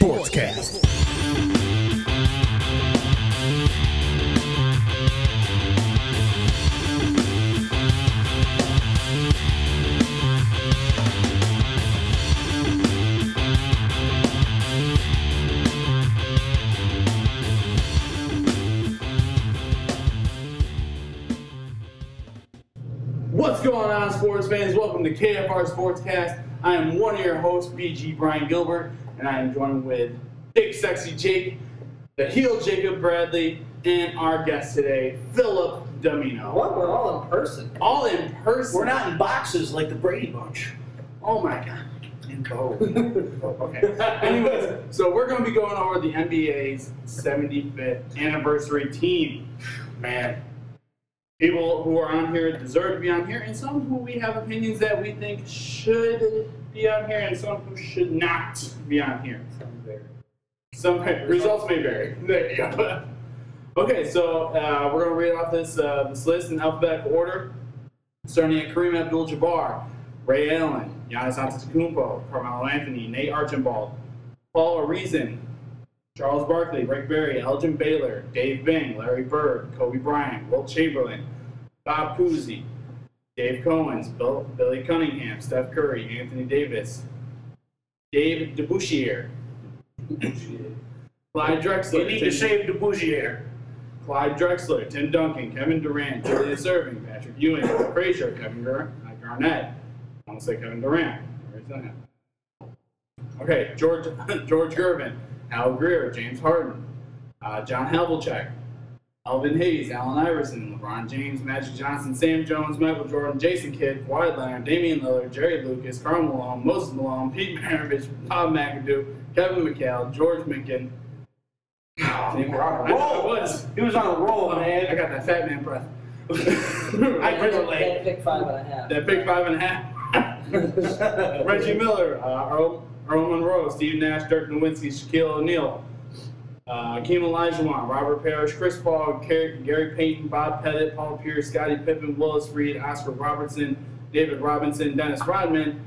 Sportscast. What's going on, sports fans? Welcome to KFR Sportscast. I am one of your hosts, BG Brian Gilbert, and I am joined with Big Sexy Jake, the heel Jacob Bradley, and our guest today, Philip Domino. What? We're all in person. All in person. We're not in boxes like the Brady Bunch. Oh my god. In both. Oh, okay. Anyways, so we're going to be going over the NBA's 75th anniversary team. Man, people who are on here deserve to be on here, and some who we have opinions that we think should be on here, and some who should not be on here. Some vary. Some results may vary. There you go. Okay, so uh, we're going to read off this uh, this list in alphabetical order, starting at Kareem Abdul-Jabbar, Ray Allen, Giannis Antetokounmpo, Carmelo Anthony, Nate Archibald, Paul Arizin, Charles Barkley, Rick Barry, Elgin Baylor, Dave Bing, Larry Bird, Kobe Bryant, Wilt Chamberlain, Bob Cousy, Dave Cowens, Bill, Billy Cunningham, Steph Curry, Anthony Davis, Dave DeBusschere, Clyde Drexler, You need to Tim- save the Bougier. Clyde Drexler, Tim Duncan, Kevin Durant, Julius Erving, Patrick Ewing, Bill Frazier, Kevin Gar- Garnett. I want to say Kevin Durant. Where's that? Okay, George George Gervin, Al Greer, James Harden, uh, John Havlicek, Elvin Hayes, Allen Iverson, LeBron James, Magic Johnson, Sam Jones, Michael Jordan, Jason Kidd, Kawhi Leonard, Damian Lillard, Jerry Lucas, Karl Malone, Moses Malone, Pete Maravich, Bob McAdoo, Kevin McHale, George Mikan. Oh, I you were on a roll. it was. He was on a roll, man. I got that fat man breath. I That- relate. That pick five and a half. that big five and a half. Reggie Miller, uh, Earl, Earl Monroe, Steve Nash, Dirk Nowitzki, Shaquille O'Neal, uh, Akeem Olajuwon, Robert Parish, Chris Paul, Gary, Payton, Bob Pettit, Paul Pierce, Scottie Pippen, Willis Reed, Oscar Robertson, David Robinson, Dennis Rodman,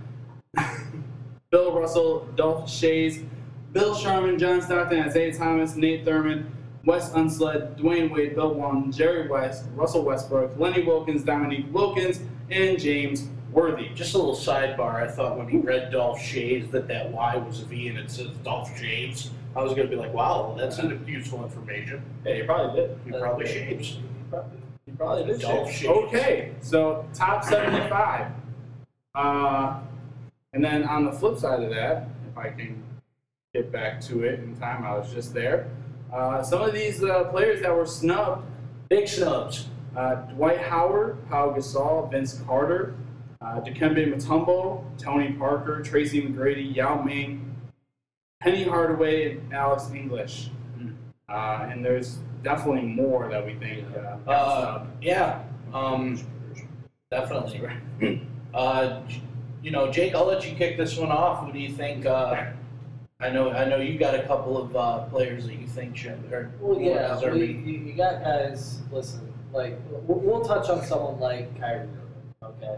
Bill Russell, Dolph Schayes, Bill Sharman, John Stockton, Isiah Thomas, Nate Thurmond, Wes Unseld, Dwyane Wade, Bill Walton, Jerry West, Russell Westbrook, Lenny Wilkens, Dominique Wilkins, and James Worthy. Just a little sidebar. I thought when he read Dolph Schayes that that Y was a V and it says Dolph Shaves. I was gonna be like, wow, that's useful information. Yeah, you probably did. You probably shaves. You probably, you probably did. Dolph shave. Shaves. Okay, so top 75. Uh, and then on the flip side of that, if I can get back to it in time, I was just there. Uh, some of these uh, players that were snubbed Big snubs. uh, Dwight Howard, Pau Gasol, Vince Carter, uh, Dikembe Mutombo, Tony Parker, Tracy McGrady, Yao Ming, Penny Hardaway, and Alex English. Uh, and there's definitely more that we think uh, Uh, yeah. Um, definitely. Uh, you know, Jake, I'll let you kick this one off. Who do you think? Uh, I know, I know you got a couple of uh, players that you think should or Well, more yeah, we, you, you got guys. Listen, like we'll, we'll touch on someone like Kyrie Irving. Okay,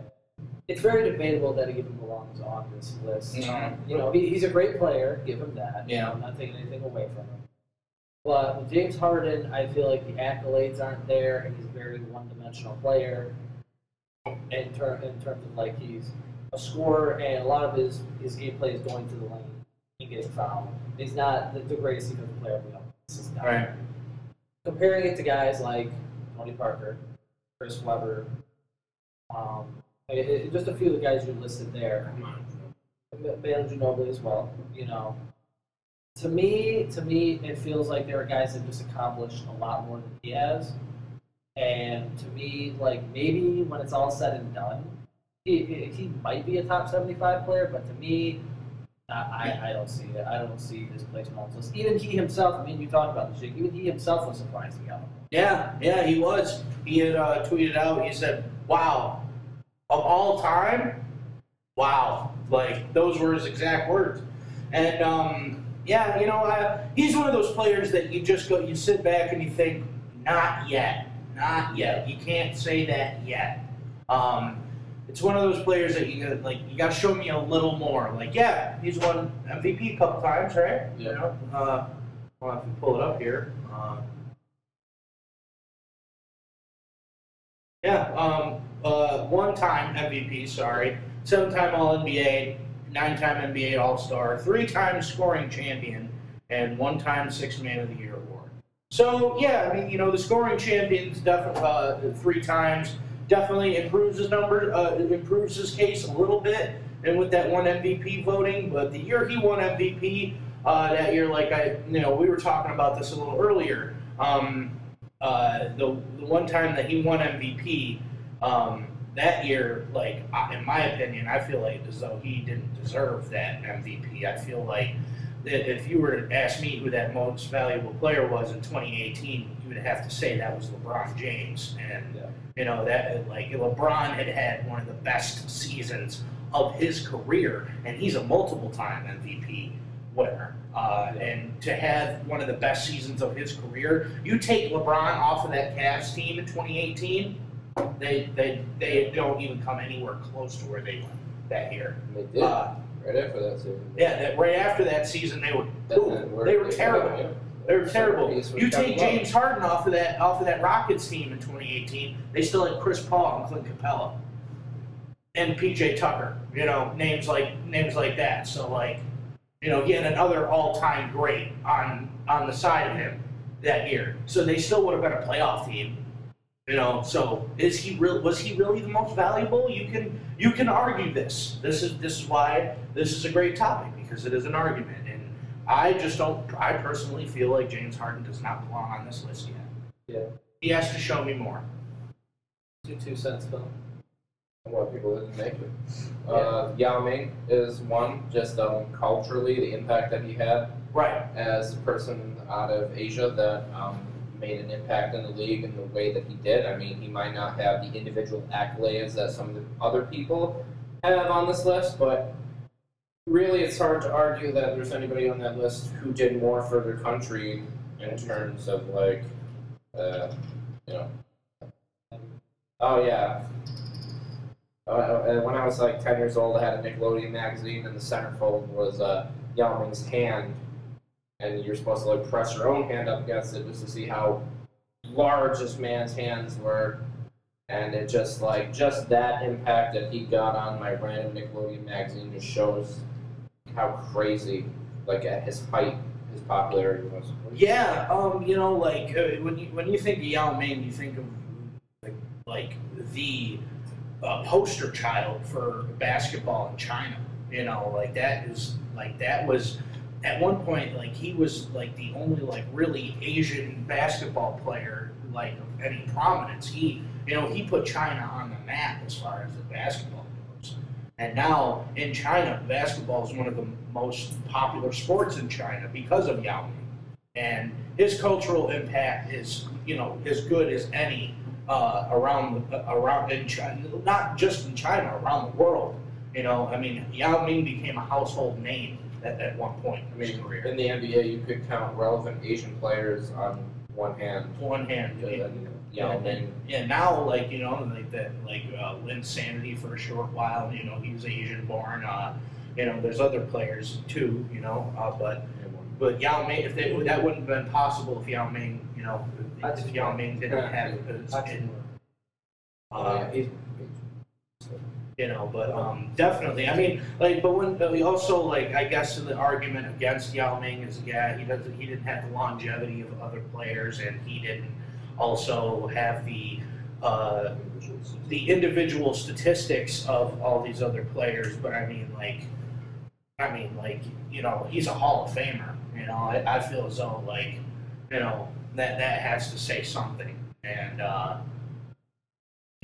it's very debatable that he even belongs on this list. Mhm. Um, you know, he, he's a great player. Give him that. Yeah. I'm not taking anything away from him. But with James Harden, I feel like the accolades aren't there, and he's a very one-dimensional player. In, ter- in terms of like he's a scorer, and a lot of his his gameplay is going to the lane and getting fouled. He's not the, the greatest defensive player we know. This is not. Right. Comparing it to guys like Tony Parker, Chris Webber, um, just a few of the guys you listed there. Manu Ginobili as well. You know, to me, to me, it feels like there are guys that just accomplished a lot more than he has. And to me, like maybe when it's all said and done, he, he might be a top seventy-five player. But to me, I, I don't see it. I don't see his placement on this. Even he himself. I mean, you talked about this. Jake, Even he himself was surprised got him. Yeah, yeah, he was. He had uh, tweeted out. He said, "Wow, of all time, wow." Like those were his exact words. And um, yeah, you know, uh, he's one of those players that you just go, you sit back and you think, "Not yet, not yet." You can't say that yet. Um, it's one of those players that you got like you got to show me a little more. Like, yeah, he's won MVP a couple times, right? Yeah. You know, uh, I'll have to pull it up here. Uh, yeah, um, uh, one-time MVP. Sorry, seven-time All NBA, nine-time NBA All Star, three-time scoring champion, and one-time Six Man of the Year award. So yeah, I mean, you know, the scoring champion's definitely uh, three times definitely improves his number, uh, improves his case a little bit, and with that one MVP voting. But the year he won MVP, uh, that year, like I, you know, we were talking about this a little earlier. Um, uh, the the one time that he won MVP, um, that year, like in my opinion, I feel like as though he didn't deserve that MVP. I feel like that if you were to ask me who that most valuable player was in 2018, you would have to say that was LeBron James. And Yeah. you know that like LeBron had had one of the best seasons of his career, and he's a multiple-time MVP winner. Uh, and to have one of the best seasons of his career, you take LeBron off of that Cavs team in 2018, they they they don't even come anywhere close to where they went that year. They did Uh, right after that season. yeah, that right after that season, they were That- ooh, that they were terrible. They were terrible. He's You take. James Harden off of that off of that Rockets team in 2018, they still had Chris Paul and Clint Capela, and PJ Tucker. You know, names like names like that. So like, you know, had another all-time great on on the side of him that year. So they still would have been a playoff team. You know, so is he real? Was he really the most valuable? You can you can argue this. This is this is why this is a great topic because it is an argument, and I just don't. I personally feel like James Harden does not belong on this list yet. Yeah. He has to show me more. Two two cents, Phil. Why people didn't make it. Uh, Yao Ming is one, just um, culturally, the impact that he had Right. as a person out of Asia that um, made an impact in the league in the way that he did. I mean, he might not have the individual accolades that some of the other people have on this list, but really it's hard to argue that there's anybody on that list who did more for their country in terms of, like, uh, you know. Oh, yeah. Uh, when I was like 10 years old, I had a Nickelodeon magazine, and the centerfold was uh, Yao Ming's hand and you're supposed to like press your own hand up against it just to see how large this man's hands were. And it just like just that impact that he got on my random Nickelodeon magazine just shows how crazy, like at his height, his popularity was. Yeah. Um. You know, like uh, when you when you think of Yao Ming, you think of like, like the uh, poster child for basketball in China. You know, like that is like that was at one point like he was like the only like really Asian basketball player like of any prominence. He you know he put China on the map as far as the basketball goes. And now in China, basketball is one of the most popular sports in China because of Yao Ming. And his cultural impact is, you know, as good as any uh, around the, around in China, not just in China, around the world. You know, I mean, Yao Ming became a household name at, at one point I in his mean, career. in the NBA, you could count relevant Asian players on one hand. One hand, Because, uh, Yao Ming, Yeah, now like you know like that like uh, Linsanity for a short while. You know he was Asian born. Uh, you know there's other players too. You know, uh, but but Yao Ming if they, that wouldn't have been possible if Yao Ming you know if, if Yao Ming didn't have it. Uh, yeah, he's, you know, but um, definitely. I mean, like, but when we also like, I guess the argument against Yao Ming is, yeah, he doesn't, he didn't have the longevity of other players, and he didn't also have the uh, the individual statistics of all these other players. But I mean, like, I mean, like, you know, he's a Hall of Famer. You know, I, I feel as though like, you know, that that has to say something, and. uh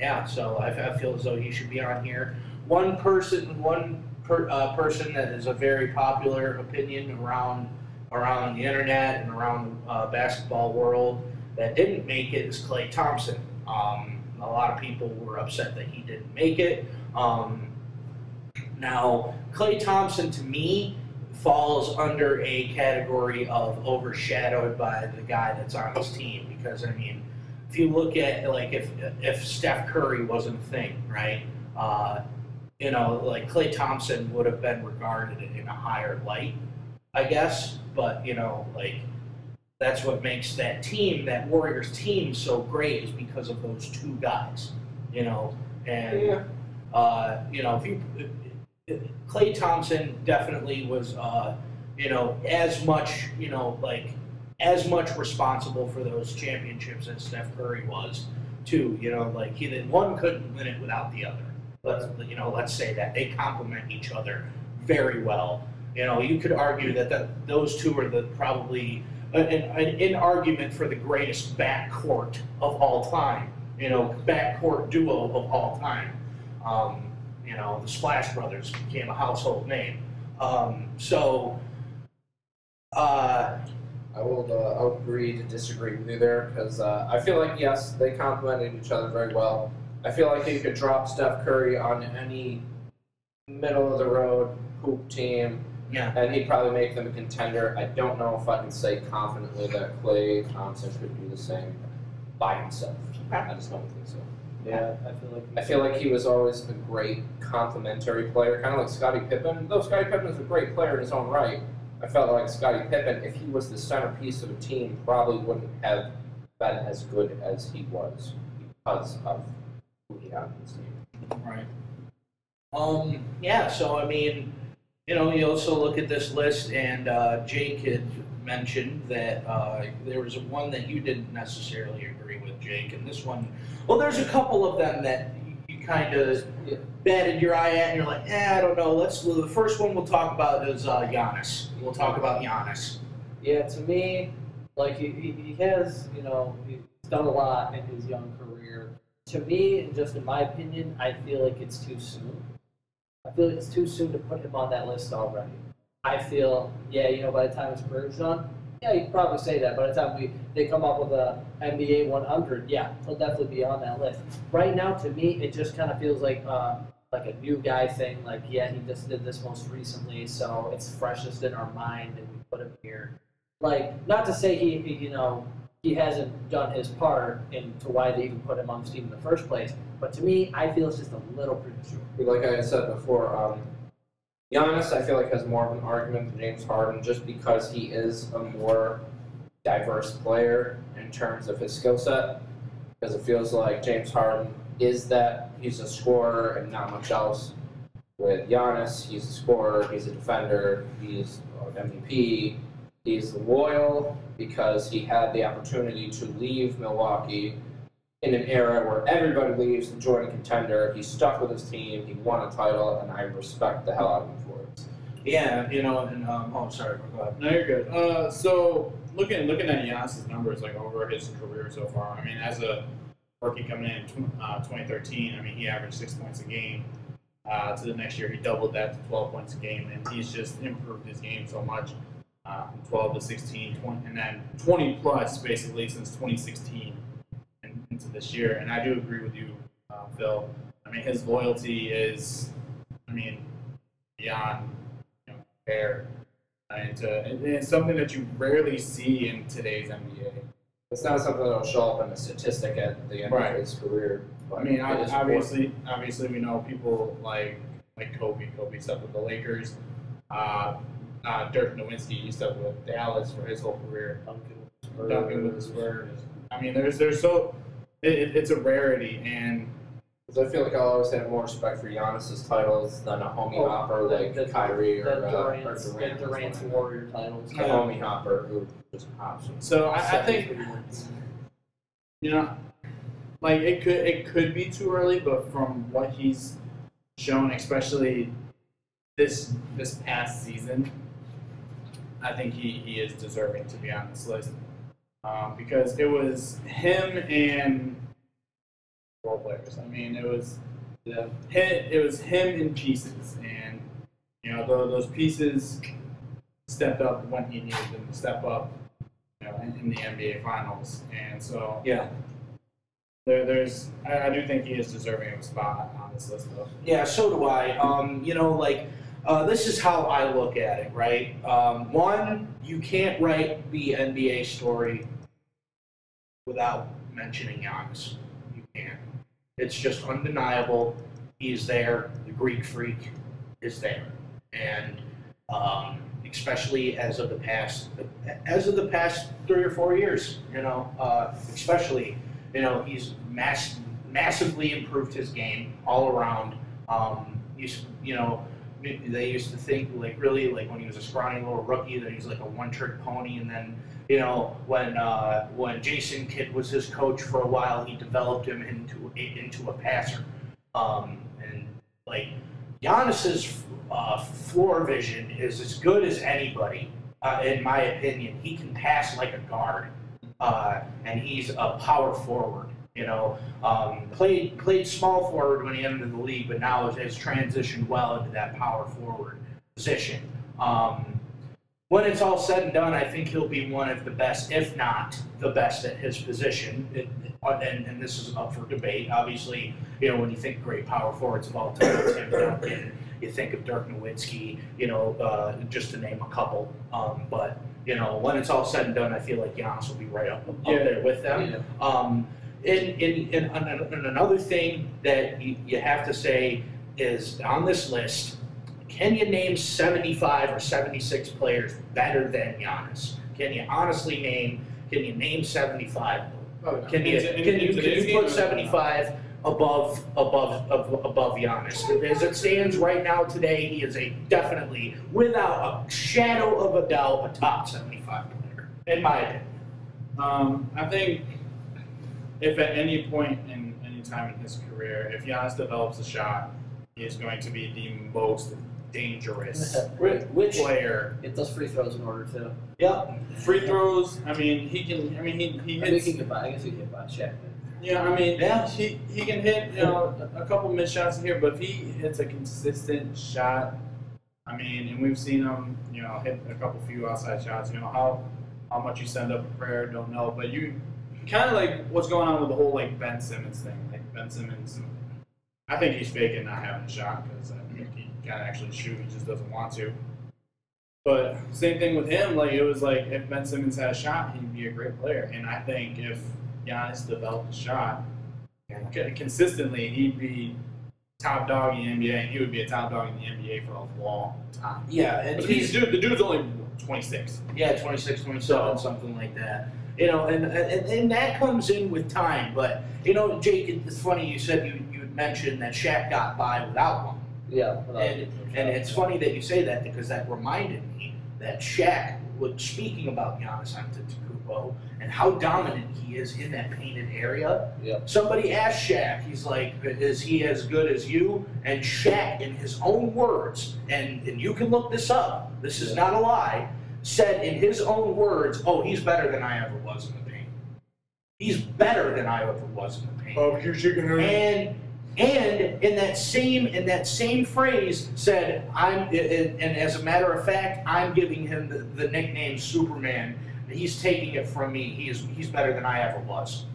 yeah, so I, I feel as though he should be on here. One person, one per, uh, person that is a very popular opinion around around the internet and around the uh, basketball world that didn't make it is Klay Thompson. Um, a lot of people were upset that he didn't make it. Um, now, Klay Thompson to me falls under a category of overshadowed by the guy that's on his team because I mean if you look at like if if Steph Curry wasn't a thing, right? uh, you know, like Klay Thompson would have been regarded in a higher light, I guess. But you know, like that's what makes that team, that Warriors team, so great is because of those two guys. You know, and Yeah. uh, you know, if you Klay Thompson definitely was, uh, you know, as much, you know, like as much responsible for those championships as Steph Curry was, too. You know, like he then one couldn't win it without the other. Let's you know, let's say that they complement each other very well. You know, you could argue that, that those two are the probably an, an, an argument for the greatest backcourt of all time. You know, backcourt duo of all time. Um, you know, the Splash Brothers became a household name. Um, so, uh, I will uh, I'll agree to disagree with you there because uh, I feel like yes they complemented each other very well. I feel like you could drop Steph Curry on any middle of the road hoop team yeah, and he'd probably make them a contender. I don't know if I can say confidently that Klay Thompson could do the same by himself. I just don't think so. Yeah, I feel like. I feel like he was always a great complementary player, kind of like Scottie Pippen. Though Scottie Pippen is a great player in his own right, I felt like Scottie Pippen, if he was the centerpiece of a team, probably wouldn't have been as good as he was because of who he had his team. right. Um, yeah, so I mean, you know, you also look at this list, and uh, Jake had mentioned that uh, there was one that you didn't necessarily agree with, Jake, and this one, well, there's a couple of them that kind of batted your eye at, and you're like, eh, I don't know. Let's. Well, the first one we'll talk about is uh, Giannis. We'll talk about Giannis. Yeah, to me, like he, he, he has, you know, he's done a lot in his young career. To me, and just in my opinion, I feel like it's too soon. I feel like it's too soon to put him on that list already. I feel, yeah, you know, by the time his career's done, yeah, you could probably say that. By the time we they come up with a NBA 100, yeah, he'll definitely be on that list. Right now, to me, it just kind of feels like uh, like a new guy thing. Like, yeah, he just did this most recently, so it's freshest in our mind, and we put him here like not to say he, he, you know he hasn't done his part into why they even put him on the team in the first place but to me i feel it's just a little premature Like I said before, um, Giannis, I feel like has more of an argument than James Harden, just because he is a more diverse player in terms of his skill set. Because it feels like James Harden is that he's a scorer and not much else. With Giannis, he's a scorer, he's a defender, he's an MVP, he's loyal because he had the opportunity to leave Milwaukee in an era where everybody leaves to join a contender. He stuck with his team, he won a title, and I respect the hell out of him for it. Yeah, you know, and um, oh, sorry, go ahead. No, you're good. Uh, so looking looking at Giannis's numbers like over his career so far, I mean, as a rookie coming in in uh, 2013, I mean, he averaged six points a game. Uh, to the next year, he doubled that to 12 points a game, and he's just improved his game so much. Uh, from 12 to 16, 20, and then 20 plus basically since 2016 and into this year. And I do agree with you, uh, Phil. I mean, his loyalty is, I mean, beyond you know, compare. And uh, it- it's something that you rarely see in today's NBA. It's not something that'll show up in a statistic at the end Right. of his career. But I mean, obviously, obviously, we know people like like Kobe. Kobe stuck with the Lakers. Uh, uh, Dirk Nowitzki he stuck with Dallas for his whole career. Duncan with the Spurs. I mean, there's there's so it, it- it's a rarity, and Because I feel like I'll always have more respect for Giannis's titles than a homie Oh, hopper like the- Kyrie or, the uh, Durant's, or the Durant. Durant's warrior titles A Yeah. homie hopper who just hops. so I, I think you know, like it could it could be too early, but from what he's shown, especially this this past season, I think he, he is deserving to be on this list um, because it was him and role players. I mean, it was him, it was him in pieces, and you know tho- those pieces stepped up when he needed them to step up. You know, in, in the NBA Finals, and so Yeah. there, there's I, I do think he is deserving of a spot on this list, though. Yeah, so do I. Um, you know, like uh, this is how I look at it, right? Um, one, you can't write the NBA story without mentioning Giannis. You can't. It's just undeniable. He's there. The Greek freak is there, and um, especially as of the past, as of the past three or four years, you know, uh, especially, you know, he's mass, massively improved his game all around. Um, he's, you know, they used to think like really like when he was a scrawny little rookie that he was like a one-trick pony, and then you know when uh, when Jason Kidd was his coach for a while, he developed him into into a passer. Um, and like Giannis's uh, floor vision is as good as anybody, uh, in my opinion. He can pass like a guard, uh, and he's a power forward. You know, um, played played small forward when he entered the league, but now has, has transitioned well into that power forward position. Um, when it's all said and done, I think he'll be one of the best, if not the best, at his position. It, and, and this is up for debate. Obviously, you know, when you think great power forwards of all time, Tim Duncan, you think of Dirk Nowitzki, you know, uh, just to name a couple. Um, but you know, when it's all said and done, I feel like Giannis will be right up, up Yeah. there with them. Yeah. Um, and, and, and, and and another thing that you, you have to say is on this list, can you name 75 or 76 players better than Giannis? Can you honestly name, can you name 75? Can you, can you, can you put 75 above, above, above, above Giannis? As it stands right now today, he is a definitely, without a shadow of a doubt, a top 75 player, in my opinion. Um, I think if at any point in any time in his career, if Giannis develops a shot, he is going to be the most dangerous Which, player. It does free throws in order to. yeah, Free throws. I mean, he can. I mean, he he I think he could buy. I guess he could buy Shaq. Yeah, I mean, Yeah. he he can hit you know a a couple missed shots here, but if he hits a consistent shot, I mean, and we've seen him, you know, hit a couple few outside shots. You know how how much you send up a prayer, don't know, but you kind of like what's going on with the whole like Ben Simmons thing. Like Ben Simmons, I think he's faking not having a shot because I think he can't actually shoot, he just doesn't want to. But same thing with him. Like it was like if Ben Simmons had a shot, he'd be a great player. And I think if Giannis developed a shot consistently, he'd be top dog in the NBA, and he would be a top dog in the NBA for a long time. yeah, and But he's dude. The dude's only 26. Yeah, 26, 27, something like that. You know, and, and and that comes in with time. But you know, Jake, it's funny you said you you mentioned that Shaq got by without one, Yeah. without- and and it's funny that you say that because that reminded me that Shaq was speaking about Giannis Antetokounmpo and how dominant he is in that painted area. Yeah. Somebody asked Shaq, he's like, "Is he as good as you?" And Shaq, in his own words, and and you can look this up. This is not a lie said in his own words, "Oh, he's better than I ever was in the paint. He's better than I ever was in the paint." Oh, you're chicken And and in that same in that same phrase said, "I'm." And, and as a matter of fact, I'm giving him the, the nickname Superman. He's taking it from me. He is he's better than I ever was.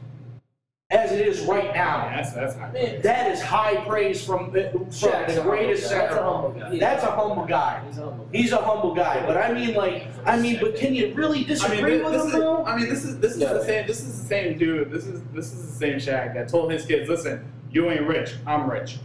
As it is right now, That's that's not Man, that is high praise from, from Shaq's the a greatest humble guy. That's a center. humble guy. That's a humble guy. He's a humble guy. He's a humble guy, but I mean, like, I mean, but can you really I mean, disagree this, with this him is, though? I mean, this is this is Yeah. the same. This is the same dude. This is this is the same Shaq that told his kids, "Listen, you ain't rich. I'm rich."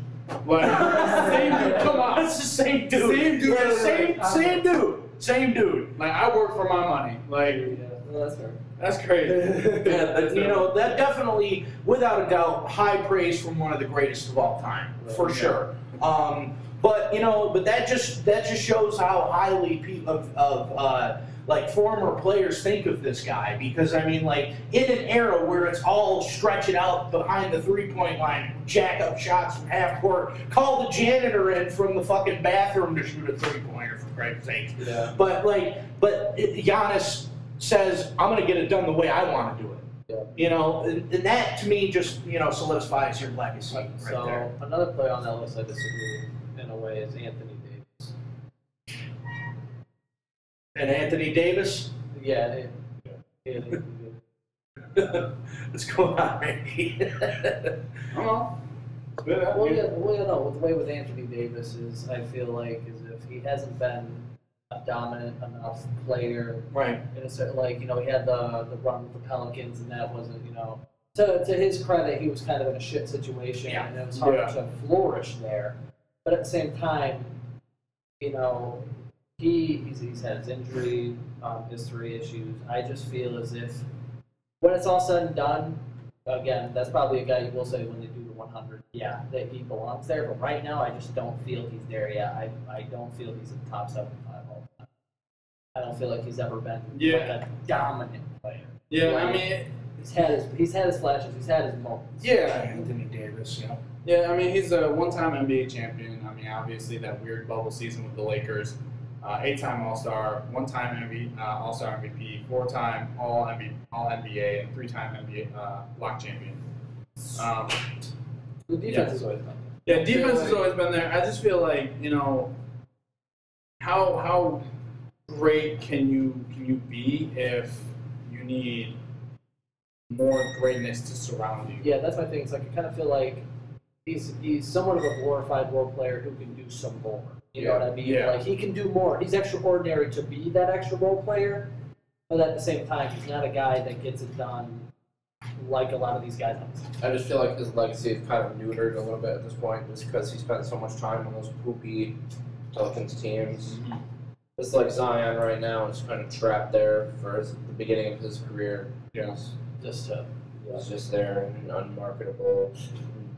Like, same dude. Come on. That's the same dude. Same dude. Yeah, same, same dude. Same dude. Like, I work for my money. Like, Yeah, well, that's fair. That's crazy. Yeah, but you know that definitely, without a doubt, high praise from one of the greatest of all time, for Yeah. sure. Um, but you know, but that just that just shows how highly pe- of of uh, like former players think of this guy because I mean, like in an era where it's all stretching out behind the three point line, jack up shots from half court, call the janitor in from the fucking bathroom to shoot a three pointer for Christ's sake. Yeah. But like, but Giannis says, "I'm going to get it done the way I want to do it." Yeah. You know, and, and that to me just you know solidifies your legacy right so there. another player on that list I disagree in a way is Anthony Davis. And Anthony Davis, Yeah. yeah. yeah what's going on, Randy? I don't know. Well, yeah, well, yeah, no. The way with Anthony Davis is, I feel like, is if he hasn't been a dominant enough player right. in a certain, like, you know, he had the the run with the Pelicans, and that wasn't, you know, to, to his credit, he was kind of in a shit situation, Yeah. and it was hard Yeah. to flourish there. But at the same time, you know, he he's, he's had his injury um, history issues. I just feel as if when it's all said and done, again, that's probably a guy you will say when they do the 100, yeah, that he belongs there. But right now, I just don't feel he's there yet. I I don't feel he's a top 75 all time. I don't feel like he's ever been Yeah. like a dominant player. Yeah, I mean, He's had his he's had his flashes. He's had his moments. yeah, Anthony Davis, yeah. Yeah, I mean he's a one-time NBA champion. I mean, obviously that weird bubble season with the Lakers, uh, eight-time All-Star, one-time MV, uh, All-Star MVP, four-time All NBA, All NBA, and three-time NBA uh, block champion. Um, The defense Yeah. has always been. there. yeah, defense has always been there. I just feel like you know, how how great can you can you be if you need more greatness to surround you? Yeah, that's my thing. It's like I kind of feel like he's he's somewhat of a glorified role player who can do some more. You know what I mean? Yeah. Like he can do more. He's extraordinary to be that extra role player, but at the same time, he's not a guy that gets it done like a lot of these guys on. I just feel like his legacy is kind of neutered a little bit at this point, just because he spent so much time on those poopy Pelicans teams. Mm-hmm. It's like Zion right now is kind of trapped there for his, the beginning of his career. He's, Just to he's just there in an unmarketable,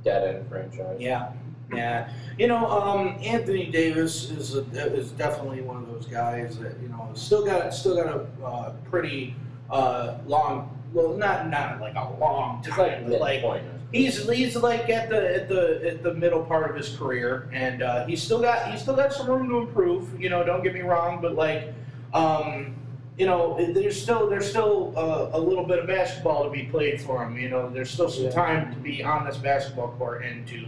dead end franchise. Yeah, yeah. You know, um, Anthony Davis is a, is definitely one of those guys that you know still got still got a uh, pretty uh, long. Well, not not like a long time, like but like midpoint. He's he's like at the at the at the middle part of his career, and uh, he's still got he's still got some room to improve. You know, don't get me wrong, but like, um, you know, there's still there's still uh, a little bit of basketball to be played for him. You know, there's still some Yeah. time to be on this basketball court and to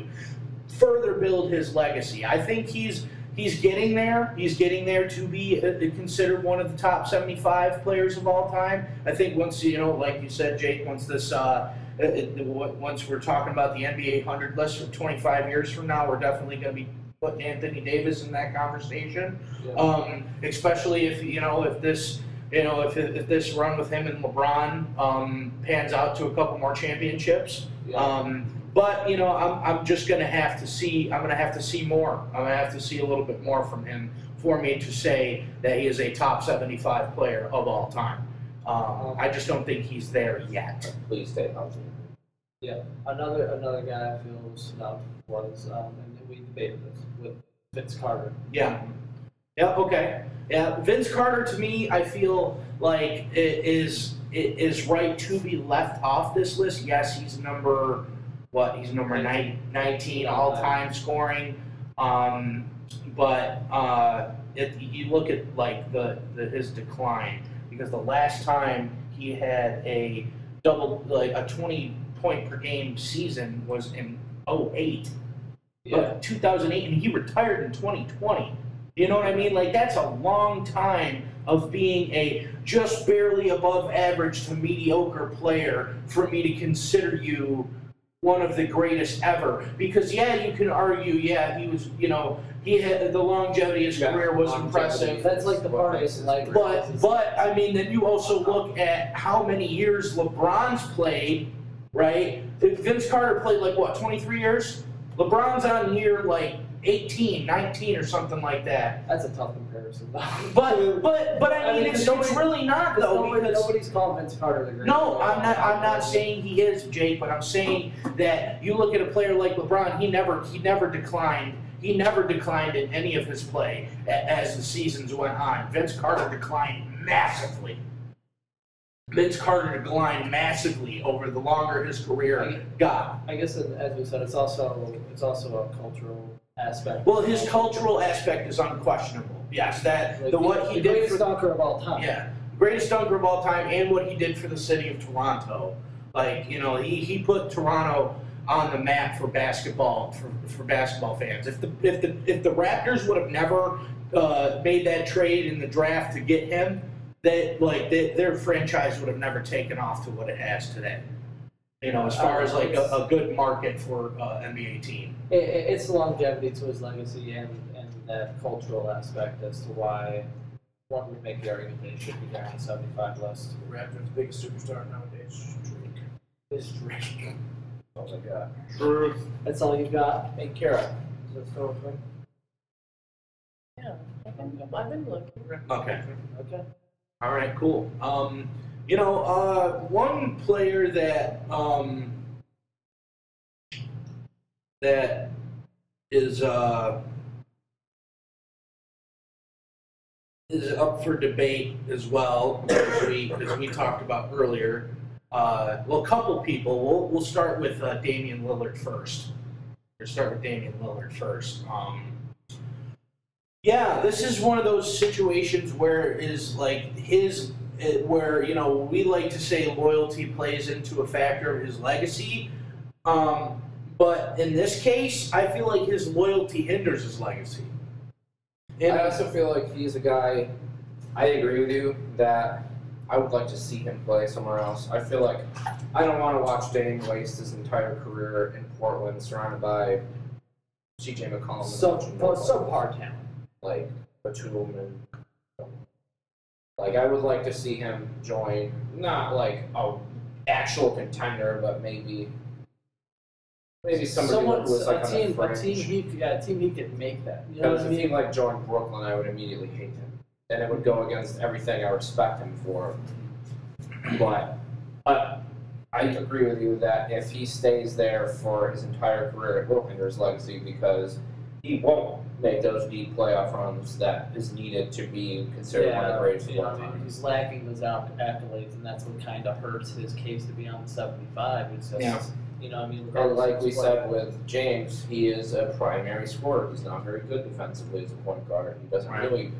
further build his legacy. I think he's he's getting there. He's getting there to be uh, considered one of the top 75 players of all time. I think once you know, like you said, Jake, once this uh, it, it- once we're talking about the NBA 100 list for 25 years from now, we're definitely going to be putting Anthony Davis in that conversation. Yeah. Um, especially if you know if this you know if, if this run with him and LeBron um, pans out to a couple more championships. yeah. Um, but you know, I'm, I'm just gonna have to see. I'm gonna have to see more. I'm gonna have to see a little bit more from him for me to say that he is a top 75 player of all time. Um, I just don't think he's there yet. Please stay healthy. Yeah, another another guy I feel was snubbed was um, and we debated this with Vince Carter. Yeah. Yeah. Okay. Yeah. Vince Carter, to me, I feel like it is it is right to be left off this list. Yes, he's number what? He's number nine, 19 all time scoring. Um, but uh, if you look at like the, the his decline, because the last time he had a double like a 20 point per game season was in 08 of 2008 and he retired in 2020 you know what i mean? Like that's a long time of being a just barely above average to mediocre player for me to consider you one of the greatest ever. Because yeah you can argue yeah he was you know he had the longevity of his Yeah, part was impressive That's like the part of makes his his life. but but I mean, then you also look at how many years LeBron's played, right? Vince Carter played like what, 23 years? LeBron's on year like 18, 19 or something like that. that's a tough comparison. But but but I I mean, mean, it's, nobody- it's really not though nobody, because nobody's called Vince Carter the greatest. no, I'm not. I'm not saying he is Jake, but I'm saying that you look at a player like LeBron. He never. He never declined. He never declined in any of his play as the seasons went on. Vince Carter declined massively. Vince Carter declined massively over the longer his career got. I guess as we said, it's also it's also a cultural aspect. Well, his cultural aspect is unquestionable. Yes, that Like, the what he the did greatest for dunker of all time. Yeah, greatest dunker of all time, and what he did for the city of Toronto. Like you know, he, he put Toronto on the map for basketball for, for basketball fans. If the if the if the Raptors would have never uh, made that trade in the draft to get him, that like they, their franchise would have never taken off to what it has today. You know, as far as like a, a good market for uh, NBA team. It, it, it's the longevity to his legacy and, and that cultural aspect as to why one would make the argument that he should be there on the 75 list. Raptors' biggest superstar nowadays, is Drake. history. Oh my god. Truth. That's all you've got? Hey, Kara. Is that still a? Yeah, I've been, I've been looking. Okay. Okay. All right, cool. Um, you know, uh, one player that um, that is uh, is up for debate as well, as we as we talked about earlier. Uh, well, a couple people. We'll we'll start with uh, Damian Lillard first. We'll start with Damian Lillard first. Um, yeah, this is one of those situations where it is like his, it, where you know we like to say loyalty plays into a factor of his legacy, um, but in this case, I feel like his loyalty hinders his legacy. And I also feel like he's a guy. I agree with you that I would like to see him play somewhere else. I feel like I don't want to watch Dame waste his entire career in Portland, surrounded by C.J. McCollum. So, a well, subpar talent. like Batum and like I would like to see him join not like a actual contender, but maybe maybe somebody Someone, who was like a on team, the a team he, yeah, a team he could make that. You know what I if he mean? like joined Brooklyn, I would immediately hate him, and it would go against everything I respect him for. But but I agree with you that if he stays there for his entire career, it will hinder his legacy because he won't make those deep playoff runs that is needed to be considered one of the greatest you of all I mean, time. he's lacking those acc- accolades, and that's what kind of hurts his case to be on the 75. It's just, Yeah. you know, I mean, And regardless like we his play. said with James, he is a primary scorer. He's not very good defensively as a point guard. He doesn't Right. really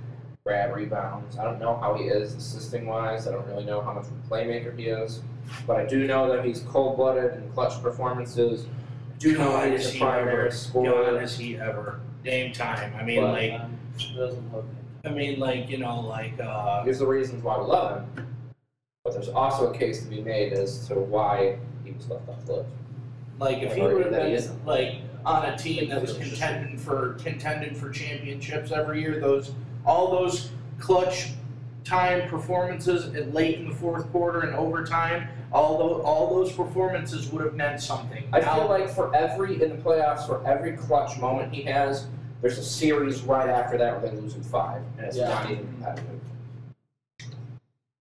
grab rebounds. I don't know how he is assisting wise. I don't really know how much of a playmaker he is. But I do know that he's cold blooded and clutch performances. I do know God, he's is a he ever? primary God, is he ever? Game time. I mean, But- like, Um, doesn't look I mean, like, you know, like, uh, Here's the reasons why we love him. But there's also a case to be made as to why he was left off the list. like if he Or would have been like on a team that was contending for contending for championships every year, those all those clutch time performances at late in the fourth quarter and overtime, all those all those performances would have meant something. I Now- feel like for every in the playoffs, for every clutch moment he has, there's a series right after that where they lose in five, and it's Yeah. not even competitive.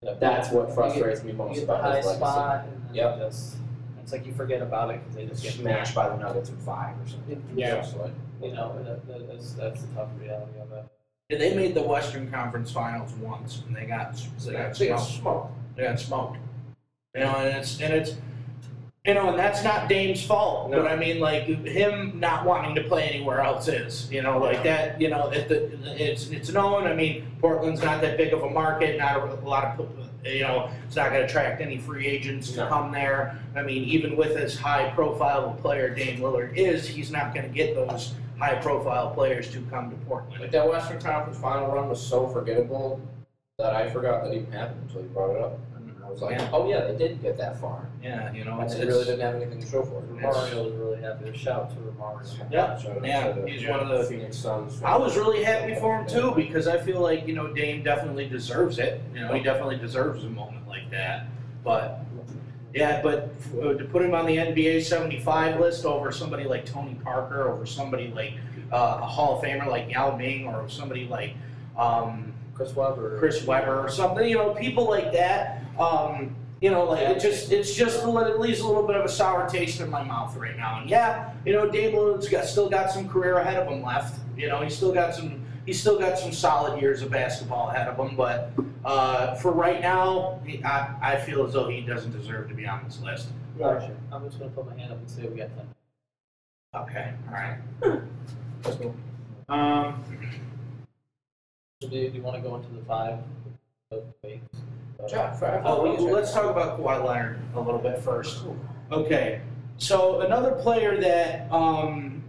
Yeah, That's what you frustrates me get, most you get the about high his legacy. spot, and then Yep. just, it's like you forget about it because they just get Smashed by the Nuggets in five or something. Yeah. Just like- You know, that, that, that's that's the tough reality of it. They made the Western Conference Finals once, and they got they got They got smoked. smoked. They got smoked. You know, and it's and it's you know, and that's not Dame's fault. No. But I mean, like him not wanting to play anywhere else is. You know, like that. You know, if the, it's it's known. I mean, Portland's not that big of a market. Not a, a lot of you know, it's not going to attract any free agents to No. come there. I mean, even with as high profile a player Dame Lillard is, he's not going to get those high profile players to come to Portland. Like that Western Conference final run was so forgettable that I forgot that even happened until you brought it up. And I was like, Yeah. oh yeah, they did get that far. Yeah, you know, And it's, they it's really didn't have anything to show for it. Romario was really happy. Shout out to Romario. Yeah, Shout out yeah, to he's one of the- Phoenix Suns. I was really happy for him too because I feel like you know Dame definitely deserves it. You know, he definitely deserves a moment like that. But yeah, but f- to put him on the NBA 75 list over somebody like Tony Parker, over somebody like uh, a Hall of Famer like Yao Ming, or somebody like um, Chris Webber. Chris Webber or something. You know, people like that. Um, you know, like it just it's just a little, it leaves a little bit of a sour taste in my mouth right now. And yeah, you know, Dame Lillard's got still got some career ahead of him left. You know, he's still got some he's still got some solid years of basketball ahead of him. But uh, for right now, he, I I feel as though he doesn't deserve to be on this list. Gotcha. I'm just gonna put my hand up and say we got ten. Okay, all right. Um, So do, do you want to go into the five? Okay. Jeff, I- Oh, well, let's talk about Kawhi Leonard a little bit first. Okay, so another player that um,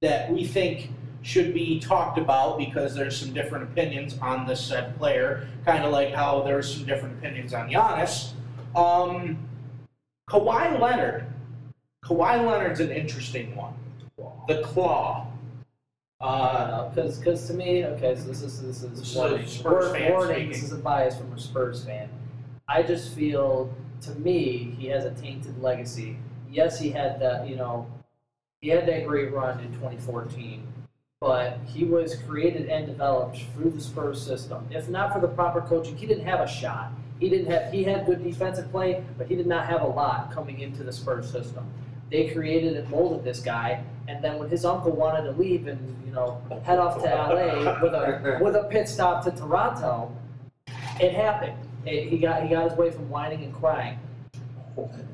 that we think should be talked about because there's some different opinions on this said player, kind of like how there's some different opinions on Giannis. Um, Kawhi Leonard. Kawhi Leonard's an interesting one. The claw. Uh, Because, because to me, okay, so this is this is This warning. a Spurs warning. speaking. This is a bias from a Spurs fan. I just feel to me, he has a tainted legacy. Yes, he had that, you know, he had that great run in 2014, but he was created and developed through the Spurs system. If not for the proper coaching, he didn't have a shot. He didn't have. He had good defensive play, but he did not have a lot coming into the Spurs system. They created and molded this guy, and then when his uncle wanted to leave and you know head off to LA with a with a pit stop to Toronto, it happened. It, he got he got his way from whining and crying.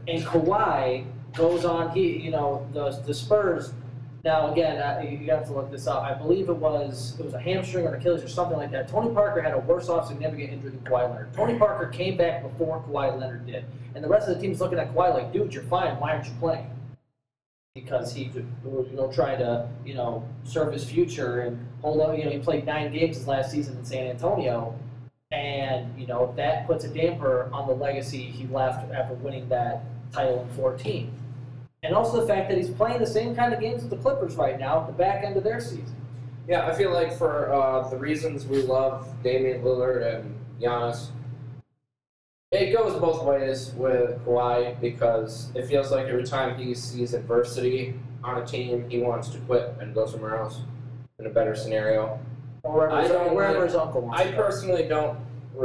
And Kawhi goes on. He you know the the Spurs. Now again, uh, you have to look this up. I believe it was it was a hamstring or Achilles or something like that. Tony Parker had a worse off significant injury than Kawhi Leonard. Tony Parker came back before Kawhi Leonard did, and the rest of the team team's looking at Kawhi like, dude, you're fine. Why aren't you playing? Because he, was you know, trying to, you know, serve his future and hold on. You know, he played nine games his last season in San Antonio, and you know that puts a damper on the legacy he left after winning that title in 14. And also the fact that he's playing the same kind of games with the Clippers right now at the back end of their season. Yeah, I feel like for uh, the reasons we love Damian Lillard and Giannis, it goes both ways with Kawhi because it feels like every time he sees adversity on a team, he wants to quit and go somewhere else in a better scenario. Or wherever, I don't wherever his uncle wants I to go. personally don't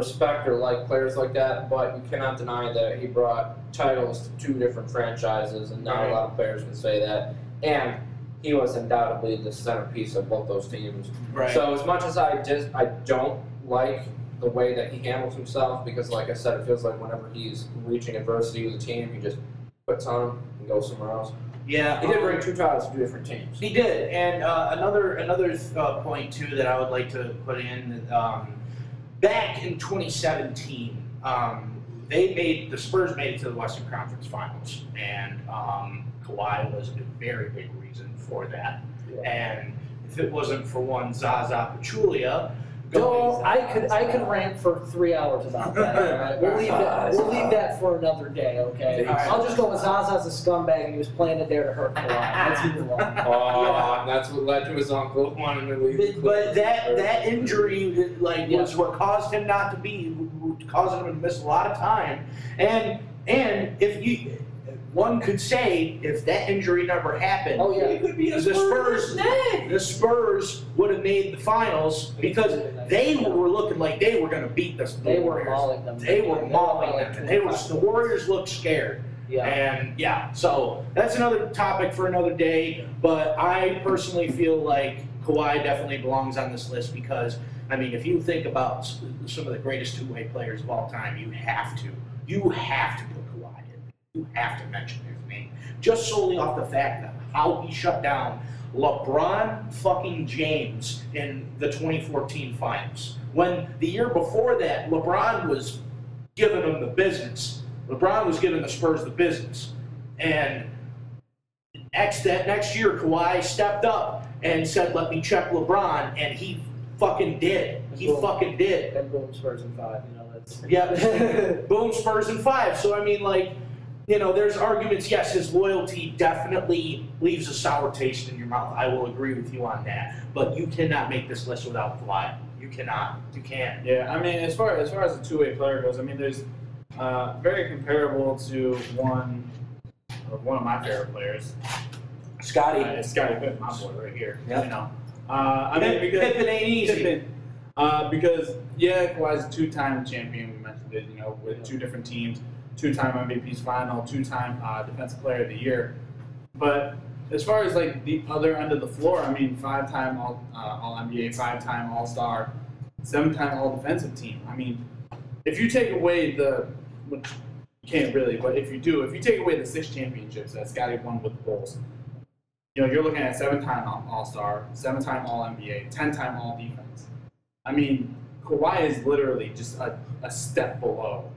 respect or like players like that, but you cannot deny that he brought titles to two different franchises, and not Right. a lot of players can say that. And he was undoubtedly the centerpiece of both those teams. Right. So as much as I just I don't like the way that he handles himself, because like I said, it feels like whenever he's reaching adversity with a team, he just puts on them and goes somewhere else. yeah. He did um, bring two titles to two different teams. He did, and uh, another another uh, point too that I would like to put in. Um, back in 2017, um, they made the Spurs made it to the Western Conference Finals, and um, Kawhi was a very big reason for that. And if it wasn't for one Zaza Pachulia, No, I could I could rant for three hours about that. all right? We'll leave that we'll leave that for another day, okay? All right. I'll just go with Zaza's a scumbag and he was planted there to hurt Kawhi. Let's move along. Oh, and that's what led to his uncle wanting to leave. the But, but that Clippers. that injury like Yeah. was what caused him not to be causing him to miss a lot of time. And and if you one could say if that injury never happened, Oh yeah. it could be the Spurs. The Spurs would have made the finals because they were looking like they were going to beat the They were Warriors. mauling them. They were mauling them. and They were the Warriors looked scared. Yeah. And yeah, so that's another topic for another day. But I personally feel like Kawhi definitely belongs on this list because, I mean, if you think about s- some of the greatest two way players of all time, you have to. You have to put Kawhi in. You have to mention his name. Just solely off the fact that how he shut down LeBron fucking James in the 2014 finals. When the year before that, LeBron was giving them the business. LeBron was giving the Spurs the business. And next that next year, Kawhi stepped up and said, "Let me check LeBron," and he fucking did. He Boom. fucking did. And boom, Spurs in five. You know that's. Yeah. Boom, Spurs in five. So I mean, like, you know, there's arguments. Yes, his loyalty definitely leaves a sour taste in your mouth. I will agree with you on that. But you cannot make this list without Kawhi. You cannot. You can't. Yeah, I mean, as far as far as a two way player goes, I mean, there's uh, very comparable to one one of my favorite players. Scottie. Uh, Scottie Pippen, my boy, right here. Yep. You know, uh, I mean, because Pippen ain't easy. Pippen, uh, because yeah, Kawhi's a two-time champion. We mentioned it, you know, with two different teams, two-time MVP's final, two-time uh, Defensive Player of the Year. But as far as like the other end of the floor, I mean, five-time All uh, All NBA, five-time All Star, seven-time All Defensive Team. I mean, if you take away the, which you can't really, but if you do, if you take away the six championships that Scottie won with the Bulls, you know, you're looking at seven-time All Star, seven-time All NBA, ten-time All Defense. I mean, Kawhi is literally just a, a step below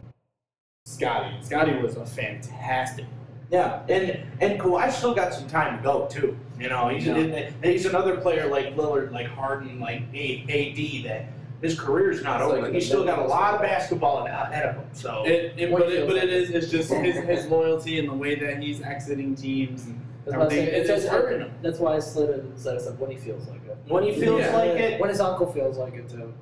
Scottie. Scottie was a fantastic. Yeah, and and Kawhi's still got some time to go too. You know, he's Yeah. and he's another player like Lillard, like Harden, like AD that his career's not It's over. in he's still got a lot of basketball ahead of him. So It, it, but, it, but it is it's just his, his loyalty and the way that he's exiting teams and That's everything. say- It's, it's it's- hurting him. That's why I slid it and said, I said when he feels like it. when he feels Yeah. like it, When his uncle feels like it too.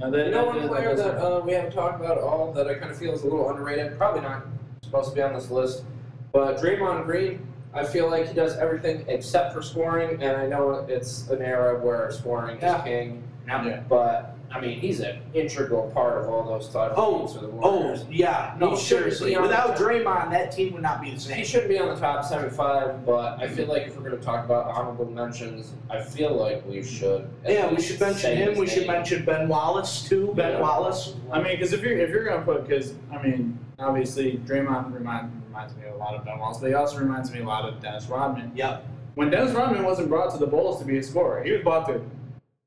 Now, that- You know that- one player that's- that uh, we haven't talked about at all that I kind of feel is a little underrated, probably not supposed to be on this list, but Draymond Green, I feel like he does everything except for scoring, and I know it's an era where scoring Yeah. is king, Yeah. but I mean he's an integral part of all those titles Oh, for the Oh, Warriors. yeah, no, He should seriously. be on Without the- Draymond, that team would not be the same. He same. shouldn't be on the top 75, but I feel like if we're going to talk about honorable mentions, I feel like we should. at Yeah, we least should mention say him. his We should name. mention Ben Wallace too. Ben Yeah. Wallace. I mean, because if you're if you're gonna put, because I mean, obviously Draymond remind, reminds me a lot of Ben Wallace, but he also reminds me a lot of Dennis Rodman. Yep. When Dennis Rodman wasn't brought to the Bulls to be a scorer, he was brought to